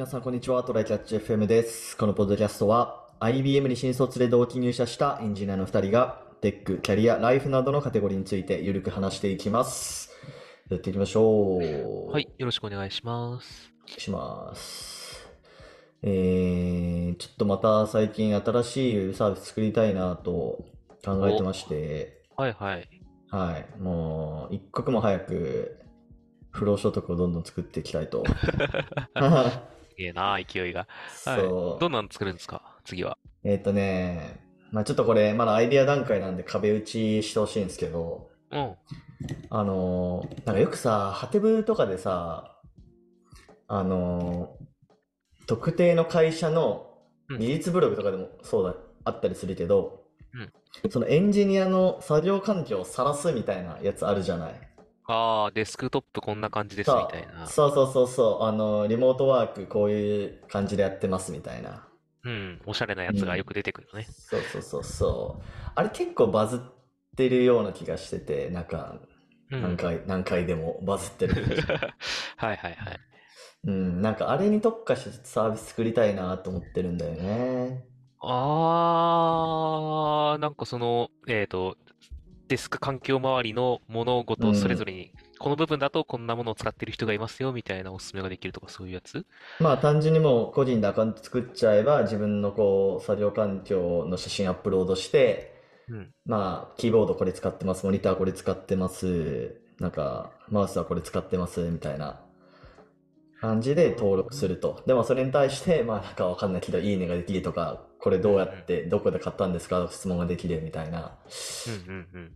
皆さんこんにちは、トライキャッチ FM です。このポッドキャストは IBM に新卒で同期入社したエンジニアの2人がテック、キャリア、ライフなどのカテゴリーについてゆるく話していきます。やっていきましょう。はい、よろしくお願いします。お願いします。えー、ちょっとまた最近新しいウェブサービス作りたいなと考えてまして、はいはい。はい、もう一刻も早く不労所得をどんどん作っていきたいと。すげえな、勢いが。はい。そうどんなの作るんですか？次は。えっとね、まあちょっとこれ、まだアイディア段階なんで壁打ちしてほしいんですけど、うん。あのーなんかよくさ、ハテブとかでさ、あのー特定の会社のうん技術ブログとかでもそうだ、あったりするけど、そのエンジニアの作業環境を晒すみたいなやつあるじゃない。ああ、デスクトップこんな感じですみたいな。そうそうそうそう、あの、リモートワークこういう感じでやってますみたいな。うん。おしゃれなやつがよく出てくるよね。そうそうそうそう。あれ結構バズってるような気がしてて、なんか、うん。何回、何回でもバズってる。はいはいはい。うん、なんかあれに特化してサービス作りたいなと思ってるんだよね。ああ、なんかその、えっと、デスク環境周りの物事それぞれに、この部分だとこんなものを使ってる人がいますよみたいなおすすめができるとかそういうやつ？まあ単純にもう個人でアカウント作っちゃえば自分のこう作業環境の写真アップロードして、うん。まあキーボードこれ使ってます、モニターこれ使ってます、なんかマウスはこれ使ってますみたいな感じで登録すると。でもそれに対して、まあなんかわかんないけどいいねができるとか、これどうやってどこで買ったんですか？質問ができるみたいな。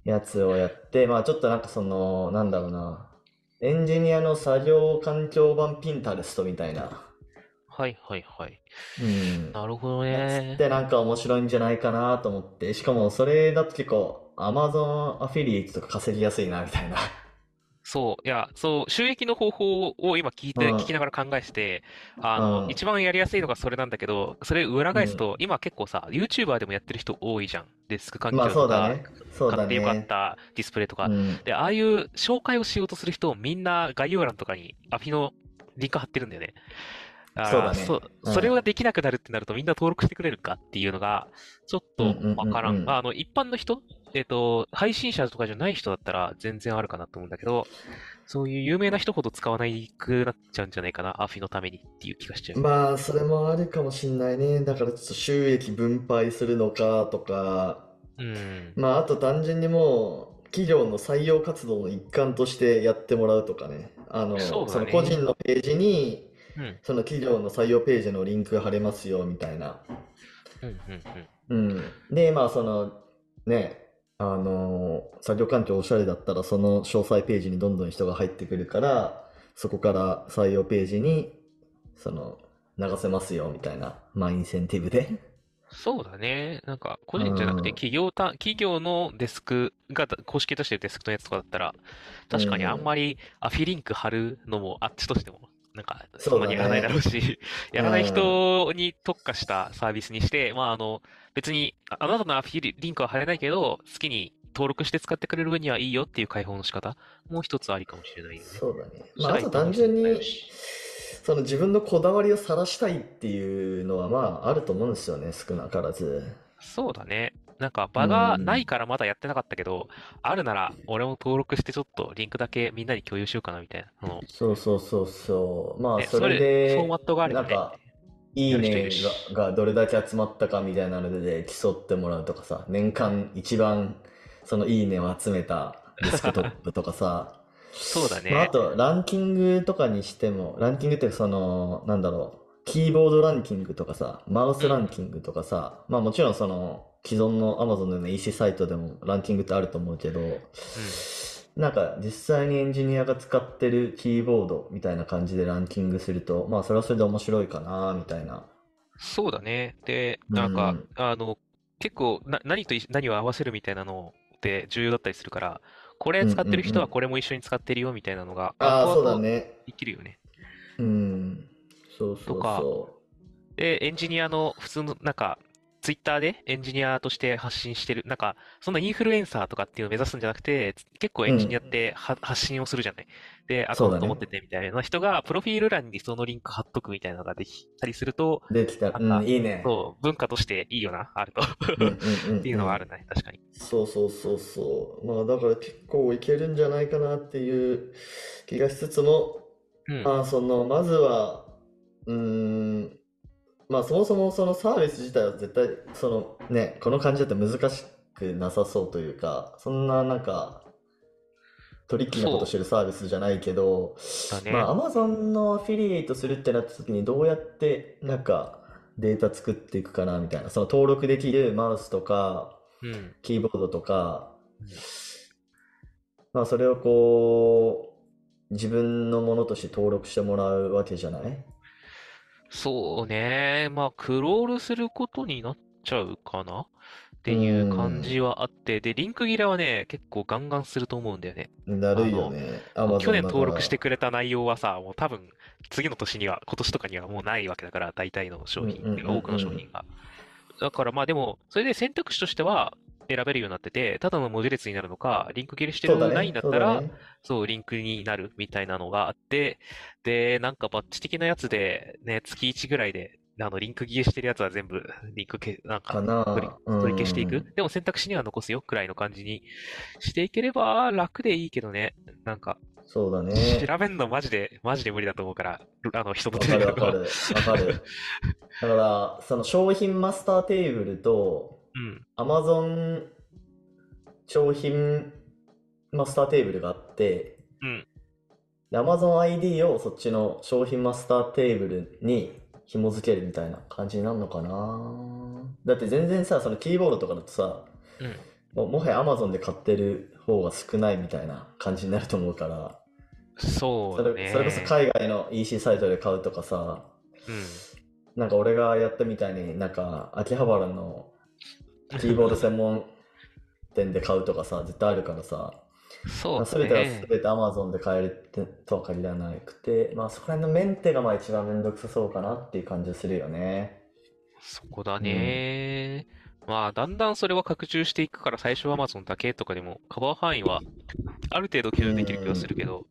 やつをやって、まあちょっとなんかその、なんだろうな、エンジニアの作業環境版ピンタレストみたいな、はいはいはい。うん、なるほどやつねっ。てなんか面白いんじゃないかなと思って、しかもそれだと結構 Amazon アフィリエイトとか稼ぎやすいなみたいな。そう、いや、そう、収益の方法を今聞いて、うん聞きながら考えてて、あの、うん一番やりやすいのがそれなんだけど、それ裏返すと、今結構さ、YouTuber でもやってる人多いじゃん。デスク環まあ境そうだね。そうだ買ってよかっね。たディスプレイとか。うん、で、ああいう紹介をしようとする人、みんな概要欄とかにアフィのリンク貼ってるんだよね。そうだねそうんそれができなくなるってなるとみんな登録してくれるかっていうのが、ちょっとわからうん。あの、一般の人えっと、配信者とかじゃない人だったら全然あるかなと思うんだけど、そういう有名な人ほど使わないくなっちゃうんじゃないかな、アフィのためにっていう気がしちゃう。まあそれもあるかもしんないね。だからちょっと収益分配するのかとか、うん。まあ、あと単純にもう、企業の採用活動の一環としてやってもらうとかね。あの、そねその個人のページに、うん。その企業の採用ページのリンクが貼れますよ、みたいな。うん。で、まあ、その、ね、あの、作業環境おしゃれだったら、その詳細ページにどんどん人が入ってくるから、そこから採用ページに、その、流せますよ、みたいな、まあ、インセンティブで。そうだね。なんか、個人じゃなくて、うん企業た、企業のデスクが公式としてるデスクのやつとかだったら、確かにあんまりアフィリンク貼るのもあっちとしても、なんか、そんなにやらないだろうし、やらない人に特化したサービスにして、まあ、あの、別に、ああなたのアフィリンクは貼れないけど、好きに登録して使ってくれる分にはいいよっていう開放の仕方、もう一つありかもしれないよね。そうだね。まあ、あと単純にその自分のこだわりを晒したいっていうのは、まあ、あると思うんですよね、少なからず。そうだね。なんか場がないからまだやってなかったけど、あるなら俺も登録してちょっとリンクだけみんなに共有しようかなみたいな。そのそうそうそうそう。まあ、ねそれで、フォーマットがあればね。なんか、いいねががどれだけ集まったかみたいなので競ってもらうとかさ、年間一番そのいいねを集めたデスクトップとかさ、そうだまあ、あね。とランキングとかにしても、ランキングってその、なんだろう、キーボードランキングとかさ、マウスランキングとかさ、まあもちろんその、既存の Amazon のような EC サイトでもランキングってあると思うけど、なんか実際にエンジニアが使ってるキーボードみたいな感じでランキングすると、まあそれはそれで面白いかな、みたいな。そうだね。で、なんか、うんあの、結構な、何とい何を合わせるみたいなのって重要だったりするから、これ使ってる人はこれも一緒に使ってるよみたいなのが、ああ、そうだね。できるよね。うん。そうそうとかそで、エンジニアの普通の、なんか、ツイッターでエンジニアとして発信してる、なんか、そんなインフルエンサーとかっていうのを目指すんじゃなくて、結構エンジニアっては発信をするじゃない。で、アカウント持っててみたいな人が、プロフィール欄にそのリンク貼っとくみたいなのができたりすると、できた。うん、いいね。そう、文化としていいよな、あると。うんうんうんっていうのはあるね、確かに。そうそうそうそう。まあだから結構いけるんじゃないかなっていう気がしつつも、うん。まあその、まずは、うーん、まあそもそもそのサービス自体は絶対、そのね、この感じだと難しくなさそうというか、そんななんか、トリッキーなことしてるサービスじゃないけど、だね。まあ Amazon のアフィリエイトするってなった時にどうやってなんかデータ作っていくかなみたいな、その登録できるマウスとか、うん。キーボードとかうん、まあそれをこう、自分のものとして登録してもらうわけじゃない？そうね。まあ、クロールすることになっちゃうかな？っていう感じはあって、で、リンク切れはね、結構ガンガンすると思うんだよね。だるいよね。去年登録してくれた内容はさ、もう多分、次の年には、今年とかにはもうないわけだから、大体の商品、多くの商品が。だからまあでも、それで選択肢としては選べるようになってて、ただの文字列になるのか、リンク切れしてるそうだねないんだったら、そうだねそう、リンクになるみたいなのがあって、で、なんかバッチ的なやつで、ね、月1ぐらいで、あの、リンク切れしてるやつは全部、リンクけ、なんか、取り取り消していくうんでも選択肢には残すよ、くらいの感じにしていければ楽でいいけどね。なんか、そうだね。調べんのマジで、マジで無理だと思うから、あの、人のわ手でやるのはかるわかる。わかる。だから、その商品マスターテーブルと、うん。Amazon 商品マスターテーブルがあって、うん。で Amazon ID をそっちの商品マスターテーブルに紐付けるみたいな感じになるのかなだって全然さ、そのキーボードとかだとさ、うん。もうもはや Amazon で買ってる方が少ないみたいな感じになると思うから、そうだそれ、それこそね。海外の EC サイトで買うとかさ、うん。なんか俺がやったみたいになんか秋葉原のキーボード専門店で買うとかさ、絶対あるからさ、そうだすべてはねす。べて Amazon で買えるってとは限らなくて、まあそこら辺のメンテがまあ一番めんどくさそうかなっていう感じするよね。そこだね。まあ、だんだんそれは拡充していくから、最初は Amazon だけとかでも、カバー範囲はある程度許容できる気がするけど、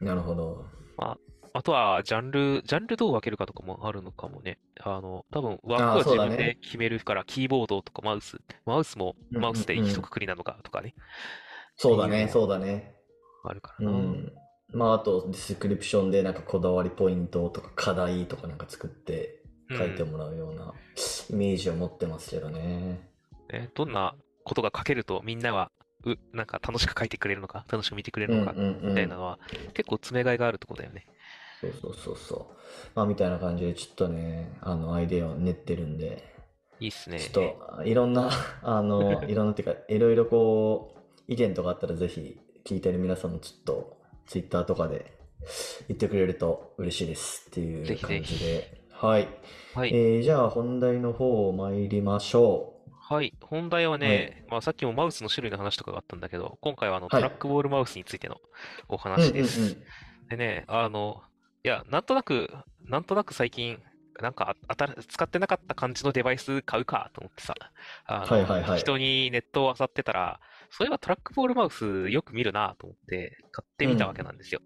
なるほど。あとは、ジャンル、ジャンルどう分けるかとかもあるのかもね。あの、多分、枠は自分で決めるから、キーボードとかマウス、マウスもマウスで一括りなのかとかね、そうだね、そうだね。あるかうらな。ん。まああとディスクリプションでなんかこだわりポイントとか課題とかなんか作って書いてもらうようなイメージを持ってますけどね。ね、どんなことが書けるとみんなは、う、なんか楽しく書いてくれるのか、楽しく見てくれるのか、みたいなのは、結構詰めがいがあるところだよね。そうそうそうそう。まあみたいな感じでちょっとね、あのアイデアを練ってるんで、いいっすね。ちょっといろんな、あの、いろんなっていうか、いろいろこう、意見とかあったらぜひ聞いてる皆さんもちょっと Twitter とかで言ってくれると嬉しいですっていうぜひぜ感じひで。はい。はい。えーじゃあ本題の方参りましょはい。本題はね、まあさっきもマウスの種類の話とかがあったんだけど、今回はあのトラックボールマウスについてのおう。話です。うんうんうんでね、あの、いや、なんとなく、なんとなく最近、なんかあたら使ってなかった感じのデバイス買うかと思ってさ、あの、はいはいはい人にネットを漁ってたら、そういえばトラックボールマウスよく見るなと思って買ってみたわけなんですよ。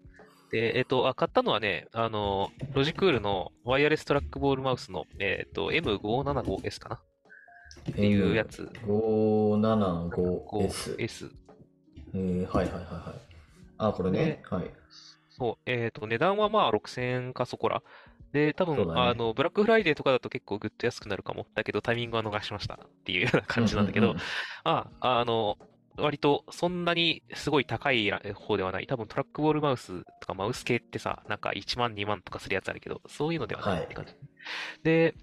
で、えっと、あ、買ったのはね、あの、ロジクールのワイヤレストラックボールマウスの、えっと、M575S かなっていうやつ。575S。5S。えーはいはいはいはい。あ、これね。はい。そう、えっと、値段はまあ6000円かそこら。で、多分、ねあの、ブラックフライデーとかだと結構ぐっと安くなるかも。だけど、タイミングは逃しましたっていうような感じなんだけど、ううあ、あの、割とそんなにすごい高い方ではない。多分トラックボールマウスとかマウス系ってさ、なんか1万2万とかするやつあるけど、そういうのではないって感じ。で、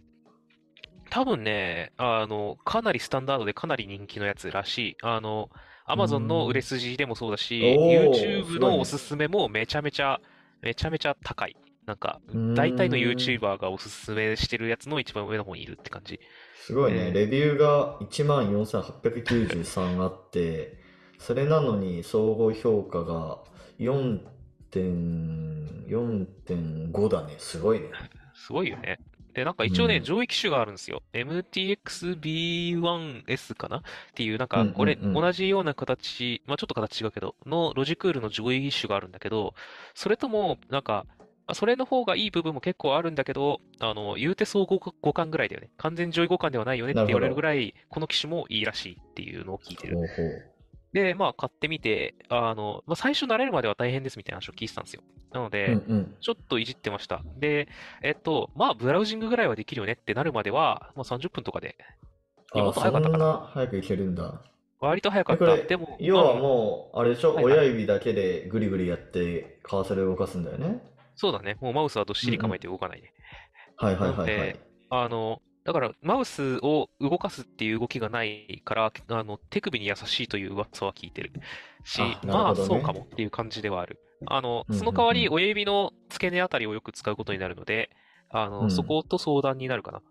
多分ね、あの、かなりスタンダードでかなり人気のやつらしい。あの、Amazon の売れ筋でもそうだし、YouTube のおすすめもめちゃめちゃ、めちゃめちゃ高い。なんか、ん大体の YouTuber がおすすめしてるやつの一番上の方にいるって感じ。すごいね。えーレビューが14,893あって、それなのに総合評価が4.4.5だね。すごいね。すごいよね。で、なんか一応ね、うん上位機種があるんですよ。MTX-B1S かな？っていう、なんか、これ、同じような形、まあちょっと形違うけど、のロジクールの上位機種があるんだけど、それとも、なんか、まあそれの方がいい部分も結構あるんだけど、あの、言うて総合互換ぐらいだよね。完全上位互換ではないよねって言われるぐらい、この機種もいいらしいっていうのを聞いてる。ほうほう。で、まあ買ってみて、あの、まあ最初慣れるまでは大変ですみたいな話を聞いてたんですよ。なので、うんうん。ちょっといじってました。で、えっと、まあ、ブラウジングぐらいはできるよねってなるまでは、まあ、30分とかで、いやもあ、っと早かったかそんな。な早くいけるんだ。割と早かった。でも、要はうんもう、あれでしょ、はいはい親指だけでぐりぐりやって、カーソル動かすんだよね。そうだね。もうマウスはどっしり構えて動かないね。はいはいはいはなのいで。あの、だから、マウスを動かすっていう動きがないから、あの、手首に優しいという噂は聞いてるし、あなるまあ、そうかもっていう感じではある。あの、その代わり、親指の付け根あたりをよく使うことになるので、あの、うんそこと相談になるかな。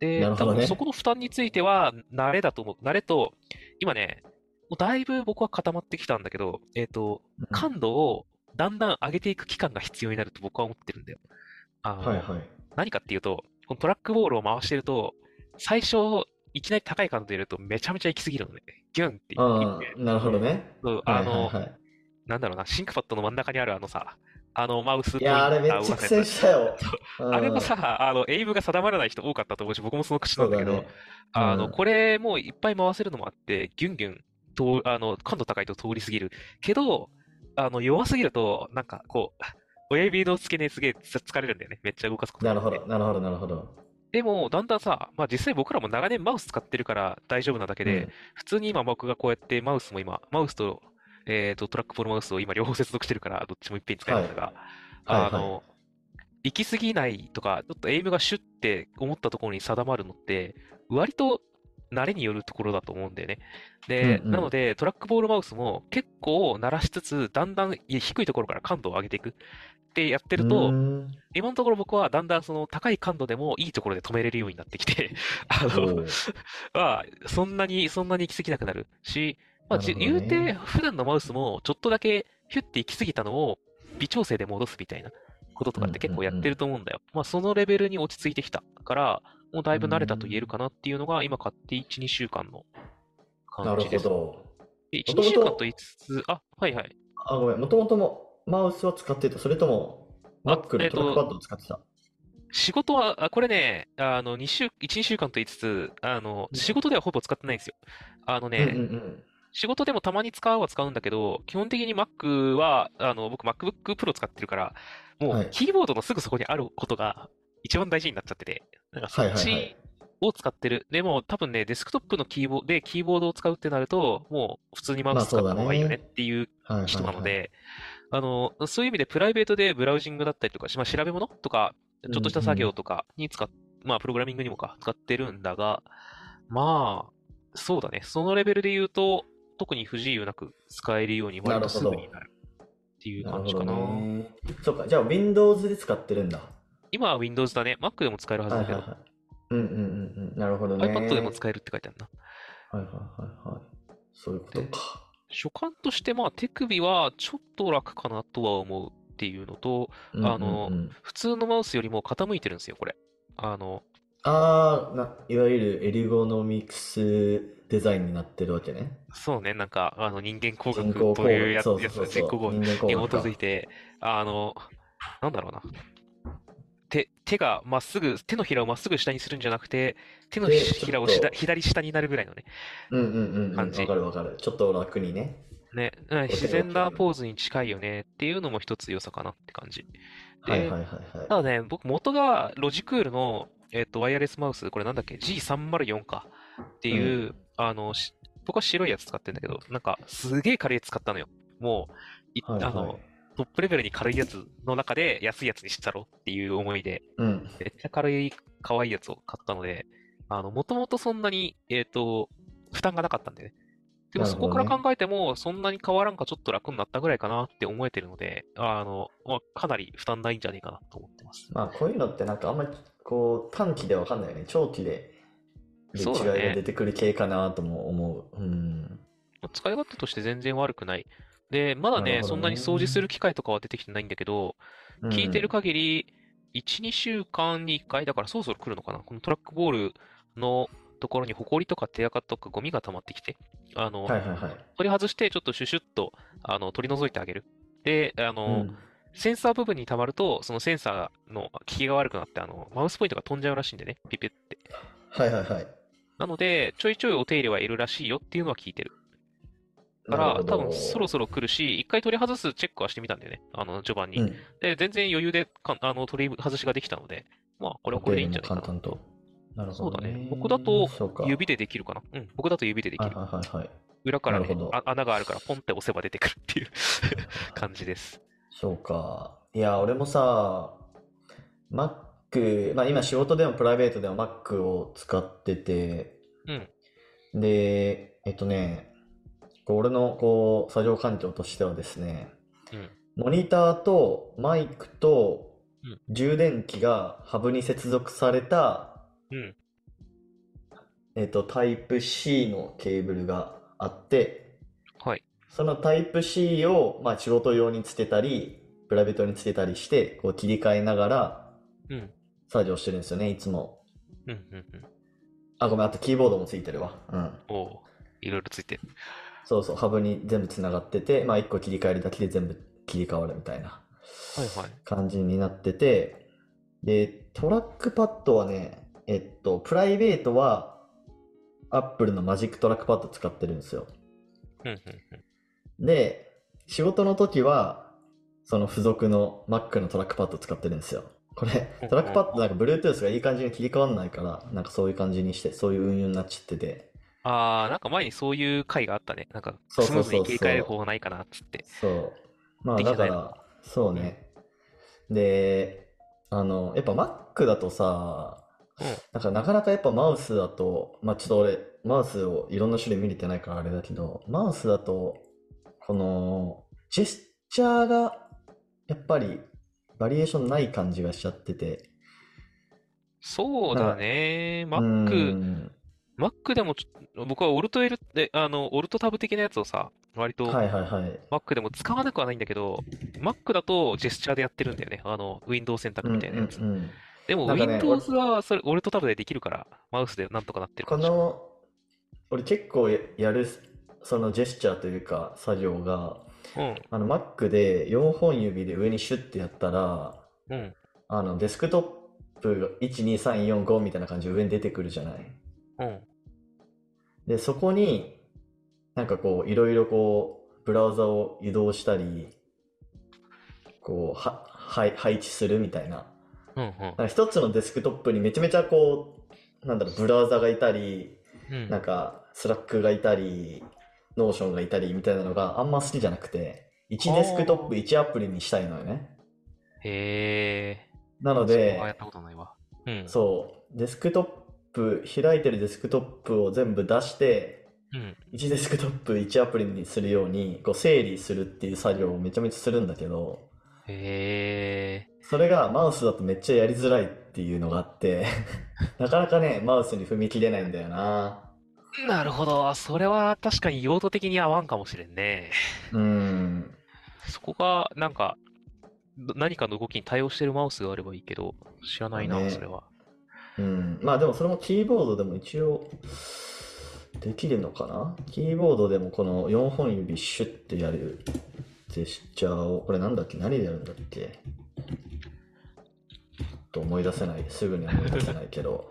で、ね分そこの負担については、慣れだと思う。慣れと、今ね、もうだいぶ僕は固まってきたんだけど、えっと、うん感度をだんだん上げていく期間が必要になると僕は思ってるんだよ。あのはいはい。何かっていうと、このトラックボールを回してると、最初、いきなり高い感度で入れるとめちゃめちゃ行き過ぎるのね。ギュンってってあ、なるほどね。そうはいはいあの、はい。なんだろうな、 ThinkPad の真ん中にあるあのさ、あのマウスポインターをいや、あれめっちゃ苦戦したよ。うんあれもさ、あの、エイムが定まらない人多かったと思うし、僕もその口なんだけど、ねあの、うんこれもいっぱい回せるのもあって、ギュンギュン、とあの、感度高いと通り過ぎる。けど、あの、弱すぎると、なんか、こう、親指の付け根すげえ疲れるんだよね。めっちゃ動かすこと。なるほど、なるほど、なるほど。でも、だんだんさ、まあ実際僕らも長年マウス使ってるから大丈夫なだけで、普通に今僕がこうやってマウスも今、マウスと、えっと、トラックボールマウスを今両方接続してるから、どっちもいっぺんに使えるんだが、はい。あはい。の、行き過ぎないとか、ちょっとエイムがシュッて思ったところに定まるのって、割と慣れによるところだと思うんだよね。で、うんうん。なので、トラックボールマウスも結構慣らしつつ、だんだん低いところから感度を上げていく。ってやってるうと今のところ僕はだんだんその高い感度でもいいところで止めれるようになってきて、あの、まあ、そんなに、そんなに行き過ぎなくなる。し、まあ、ね。言うて、普段のマウスもちょっとだけヒュッて行き過ぎたのを微調整で戻すみたいなこととかって結構やってると思うんだよ。まあ、そのレベルに落ち着いてきたから、もうだいぶ慣れたと言えるかなっていうのが、今買って1、2週間のなる感じです。ほど。で1、2もともと週間と言いつつ、あ、はいはい。あ、ごめん。もともともマウスを使ってた。それとも、あ Mac えっとでトラックパッドを使ってた。仕事は、あこれね、あの、2週、1、2週間と言いつつ、あの、仕事ではほぼ使ってないんですよ。あのね、うんうんうん。仕事でもたまに使うは使うんだけど、基本的に Mac は、あの、僕 MacBook Pro 使ってるから、もはいうキーボードのすぐそこにあることが一番大事になっちゃってて、なんかそっはいはいはいちを使ってる。でも多分ね、デスクトップのキーボードでキーボードを使うってなると、もう普通にマウス使った方がいいよねっていうはいはいはい人なので、あの、そういう意味でプライベートでブラウジングだったりとか、まあ、調べ物とか、ちょっとした作業とかに使っ、まあ、プログラミングにもか、使ってるんだが、まあ、そうだね。そのレベルで言うと、特に不自由なく使えるように割とすぐになるっていう感じかな。ね。そうか、じゃあ Windows で使ってるんだ。今は Windows だね。Mac でも使えるはずだけど、はいはいはい。うんうんうんうん。なるほどね。iPad でも使えるって書いてあるな。はいはいはいはい。そういうことか。所感として、まあ、手首はちょっと楽かなとは思うっていうのと、うんうんうんあの普通のマウスよりも傾いてるんですよ、これ。あの、あーないわゆるエリゴノミクスデザインになってるわけね。そうね、なんか、あの、人間工学というやつ、そうやつそうそうそう。人工工学人間工に基づいて、あの、なんだろうな。手、手がまっすぐ、手のひらをまっすぐ下にするんじゃなくて、手のでひらをちょっと下左下になるぐらいのね。うんうんうんうん。感じわかるわかる。ちょっと楽にね。ね、うん自然なポーズに近いよねっていうのも一つ良さかなって感じ。ではいはいはいはい。ただね、僕元がロジクールの、えっと、ワイヤレスマウス、これなんだっけ ?G304 かっていう、あの、し僕は白いやつ使ってんだけど、なんかすげえ軽い使ったのよ。もう、いはいはいあの、トップレベルに軽いやつの中で安いやつにしたろっていう思いで、うん。めっちゃ軽い可愛いやつを買ったので、あの、もともとそんなに、えっと、負担がなかったんでね。でもそこから考えても、そんなに変わらんかちょっと楽になったぐらいかなって思えてるので、あの、まあ、かなり負担ないんじゃねえかなと思ってます。まあこういうのってなんかあんまりこう短期でわかんないよね。長期で違いそうだねが出てくる系かなとも思う。うん。まあ使い勝手として全然悪くない。で、まだね、なるほそんなに掃除する機会とかは出てきてないんだけど、聞いてるか限り、1、2週間に1回、だからそろそろ来るのかな。このトラックボールのところにホコリとか手垢とかゴミが溜まってきて、あの、はいはいはい。取り外してちょっとシュシュッと、あの、取り除いてあげる。で、あうの、ん。センサー部分に溜まると、そのセンサーの効きが悪くなって、あの、マウスポイントが飛んじゃうらしいんでね、ピピって。はいはいはい。なので、ちょいちょいお手入れはいるらしいよっていうのは聞いてる。だから、多分そろそろ来るし、一回取り外すチェックはしてみたんだよね、あの、序盤に。うん。で、全然余裕でか、あの、取り外しができたので、まあ、これはこれでいいんじゃないかな。簡単と。なるほどそうだね。僕だと指でできるかな。うん、僕だと指でできはいる。はいはいはい。裏からね穴があるからポンって押せば出てくるっていう 感じです。そうか。いや、俺もさ、Mac、まあ今仕事でもプライベートでも Mac を使ってて、うん。で、えっとね、こう俺のこう作業環境としてはですね、うん。モニターとマイクとうん充電器がハブに接続された、うん。えっと、タイプ C のケーブルがあって、はい。そのタイプ C を、まあ、仕事用につけたり、プライベートにつけたりして、こう切り替えながらうん。作業してるんですよね、いつも。うん。うん。うん。あ、ごめん、あとキーボードもついてるわ。うん。おういろいろついてる。そうそう、ハブに全部つながってて、まあ、1個切り替えるだけで全部切り替わるみたいな。感じになってて、で、トラックパッドはね、えっと、プライベートは、Apple の Magic Trackpad 使ってるんですよ。で、仕事の時は、その付属の Mac のトラックパッド使ってるんですよ。これうん、トラックパッドなんか Bluetooth がいい感じに切り替わんないから、なんかそういう感じにして、そういう運用になっちゃってて。あー、なんか前にそういう回があったね。なんか、そうスムーズに切り替える方法ないかなっつって。そう。まあだから、そうね。で、あの、やっぱ Mac だとさ、うんなんかなかなかやっぱマウスだと、まあちょっと俺、マウスをいろんな種類見れてないからあれだけど、マウスだと、この、ジェスチャーが、やっぱり、バリエーションない感じがしちゃってて。そうだね。う Mac、ん Mac でも僕はオルト L って、あの、オルトタブ的なやつをさ、割とはいはいはい。Mac でも使わなくはないんだけど、Mac だとジェスチャーでやってるんだよね。あの、ウィンドウ選択みたいなやつうん。うんうんでもね Windows はそれ、オルトタブでできるから、マウスでなんとかなってるこ。の、俺結構ややる、そのジェスチャーというか作業が、うん、あの Mac で4本指で上にシュッてやったら、うん、あのデスクトップが1、2、3、4、5みたいな感じで上に出てくるじゃない。うん。で、そこに、なんかこう、いろいろこう、ブラウザを移動したり、こう、は、はい配置するみたいな。うん、うんなんか一つのデスクトップにめちゃめちゃこう、なんだろう、ブラウザがいたり、うん。なんか、 Slack がいたり、 Notion がいたりみたいなのがあんま好きじゃなくて、1デスクトップ1アプリにしたいのよね。へえ。なので。うん。そう、デスクトップ、開いてるデスクトップを全部出して、うん。1デスクトップ1アプリにするように、こう整理するっていう作業をめちゃめちゃするんだけど、へえ。それがマウスだとめっちゃやりづらいっていうのがあって、なかなかね、マウスに踏み切れないんだよな。なるほど。それは確かに用途的に合わんかもしれんね。うーん。そこが、なんか、ど何かの動きに対応してるマウスがあればいいけど、知らないな、ねそれは。うん。まあでもそれもキーボードでも一応できるのかな？キーボードでもこの4本指シュッてやるジェスチャーを、これなんだっけ？何でやるんだっけ？と思い出せない。すぐには思い出せないけど。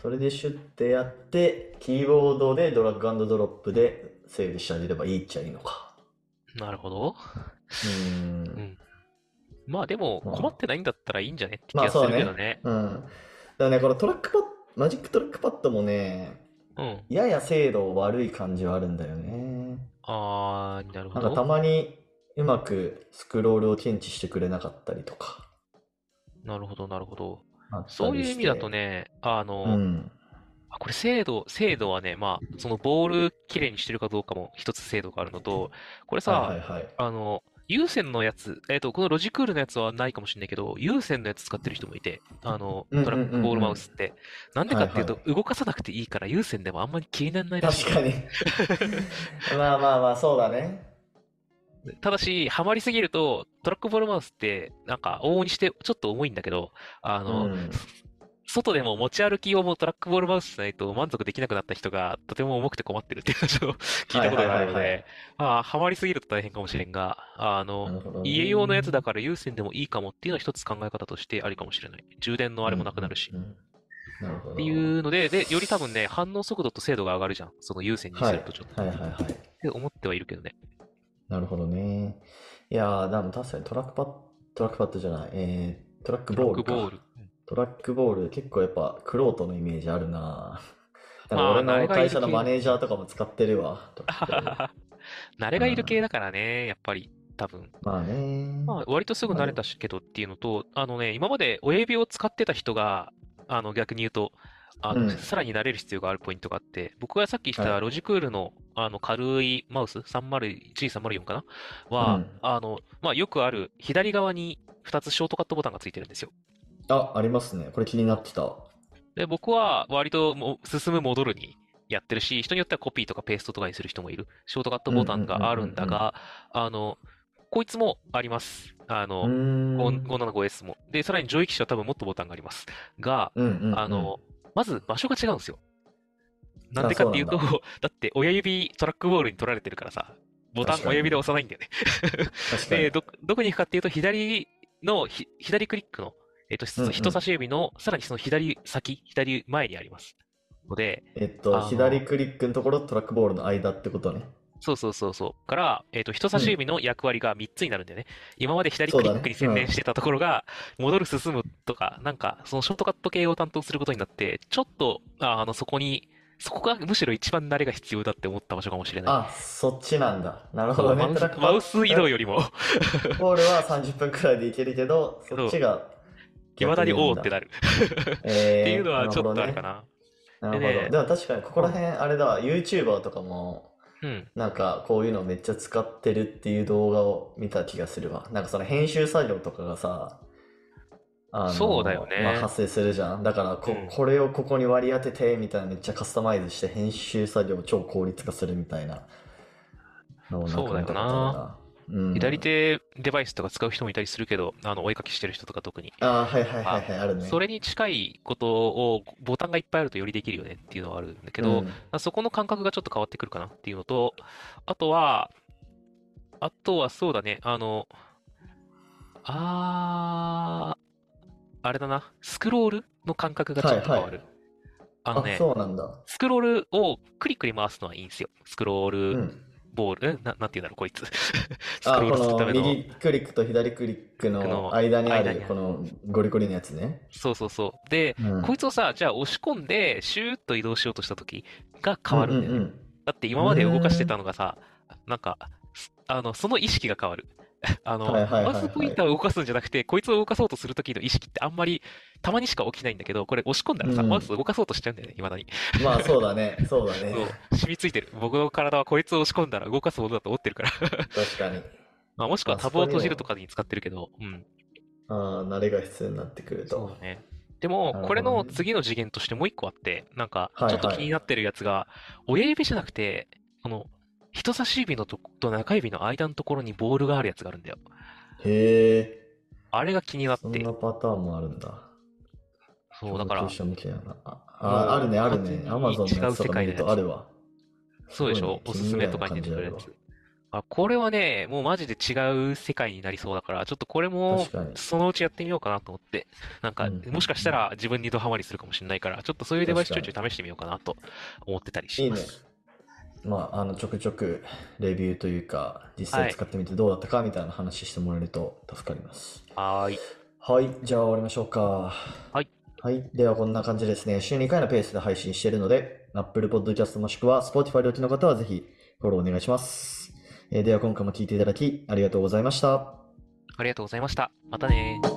それでシュッてやって、キーボードでドラッグアンドドロップで整理してあげればいいっちゃいいのか。なるほど。うーん。んまあでも、まあ困ってないんだったらいいんじゃね？って気がすまあそうねるけどね。うん。だね、このトラックパッド、 Magic Trackpad もね、うん。やや精度悪い感じはあるんだよね。あー、なるほなんかたど。まにうまくスクロールを検知してくれなかったりとか。なるほど、なるほど。あったりそういう意味だとして。ね、あの、うん。あこれ精度、精度はね、まあ、そのボールきれいにしてるかどうかも一つ精度があるのと、これさ、はいはいはい。あの、有線のやつ、えっと、このロジクールのやつはないかもしれないけど、有線のやつ使ってる人もいて、あの、トラックボールマウスって。なんでかっていうとは、い動かさなくていいから、有線でもあんまり気にならないらしい。確かに。まあまあまあ、そうだね。ただし、ハマりすぎると、トラックボールマウスって、なんか、往々にしてちょっと重いんだけど、あの、うん外でも持ち歩き用もトラックボールマウスじゃないと満足できなくなった人がとても重くて困ってるっていう話を 聞いたことがあるので、まあ、ハマりすぎると大変かもしれんが、あなの、家用のやつだから有線でもいいかもっていうのは一つ考え方としてありかもしれない。充電のあれもなくなるし。っていうので、で、より多分ね、反応速度と精度が上がるじゃん。その有線にするとちょっと。はいはいはいはい。って思ってはいるけどね。なるほどね。いやー、でも確かにトラックパッド、トラックパッドじゃない、えー、トラックトラボールか。ックボール。トラックボール、結構やっぱ、クロートのイメージあるな。なんまあか俺の会社のマネージャーとかも使ってるわ。慣れがいる系だからね、やっぱり、多分。まあね。まあ、割とすぐ慣れたしけどっていうのと、あのね、今まで親指を使ってた人が、あの、逆に言うと、あの、うんさらに慣れる必要があるポイントがあって、僕がさっき言っはいたロジクールの、あの、軽いマウス、301、304かなは、うんあの、まあ、よくある、左側に2つショートカットボタンがついてるんですよ。あ、ありますね。これ気になってた。で、僕は割ともう進む戻るにやってるし、人によってはコピーとかペーストとかにする人もいる。ショートカットボタンがあるんだが、あの、こいつもあります。あうの、ーん。5 575S も。で、さらに上位機種は多分もっとボタンがあります。が、あの、まず場所が違うんですよ。なんでかっていうと、あそ だって親指トラックボールに取られてるからさ、ボタン親指で押さないんだよね。で、ど、どこに行くかっていうと、左のひ、左クリックの、えっと、うんうん人差し指の、さらにその左先、左前にあります。ので、えっと、左クリックのところとトラックボールの間ってことね。そうそうそうそう。から、えっと、人差し指の役割が3つになるんだよね。今まで左クリックに専念してたところが、戻る、進むとか、なんか、そのショートカット系を担当することになって、ちょっと、ああの、そこに、そこがむしろ一番慣れが必要だって思った場所かもしれない。あ、そっちなんだ。なるほどね。マウス移動よりも、ボールは30分くらいでいけるけど、そっちが未だにおおってる。なる。えーっていうのはちょっとあるかなな。るほどね。なるほど。でねでも確かにここら辺、あれだわ、YouTuber とかも、うん。なんかこういうのめっちゃ使ってるっていう動画を見た気がするわ。なんかその編集作業とかがさ、あのそうだよねまあ、発生するじゃん。だからこ、うんこれをここに割り当ててみたいなめっちゃカスタマイズして編集作業を超効率化するみたいなのをなんかそうだよな見たことあるな。うん左手デバイスとか使う人もいたりするけど、あの、お絵かきしてる人とか特に。ああ、はいはいはいはい、あるね。それに近いことをボタンがいっぱいあるとよりできるよねっていうのはあるんだけど、うんまあそこの感覚がちょっと変わってくるかなっていうのと、あとは、あとはそうだね、あの、あー、あれだな、スクロールの感覚がちょっと変わる。あのあ、ね、そうなんだ。スクロールをクリックに回すのはいいんですよ。スクローうルん。ボール、んななんて言うんだろう、こいつ。あ、この。右クリックと左クリックのの間にあるるこのゴリゴリのやつね。そうそうそう。で、うんこいつをさ、じゃあ押し込んで、シューッと移動しようとしたときが変わるんだよね。うんうんうんだって今まで動かしてたのがさ、なんか、すあの、その意識が変わる。あの、はいはいはいはいマウスポインターを動かすんじゃなくて、こいつを動かそうとするときの意識ってあんまり、たまにしか起きないんだけど、これ押し込んだらさ、うんマウス動かそうとしちゃうんだよね、未だに。まあそうだね。そうだそうね。、染みついてる。僕の体はこいつを押し込んだら動かすものだと思ってるから。確かに。まあ、もしくはあタブを閉じるとかに使ってるけど、うん。ああ、慣れが必要になってくると。そうだね。でもこれの次の次元としてもう一個あって、なんか、はいちょっと気になってるやつが、親指じゃなくて、この、人差し指のとこと中指の間のところにボールがあるやつがあるんだよ。へえ。あれが気になってそんな、パターンもあるんだ。そう、だから。あ、ああるね、あるね。アマゾンのやつとか見るとあるわ。そうでしょ？おすすめとかに出てくるやつ。あ、これはね、もうマジで違う世界になりそうだから、ちょっとこれもそのうちやってみようかなと思って、なんか、うんもしかしたら自分にドハマりするかもしれないから、ちょっとそういうデバイスちょいちょい試してみようかなと思ってたりいいねしまあ、あの、ちょくちょくレビューというか、実際使ってみてどうだったかみたいな話してもらえると助かります。はーい。はい、じゃあ終わりましょうか。はい。はい。ではこんな感じですね。週2回のペースで配信しているので、Apple Podcast もしくは Spotify でお聞きの方はぜひフォローお願いします。えーでは今回も聞いていただきありがとうございました。ありがとうございました。またねー。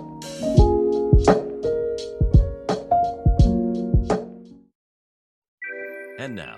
And now,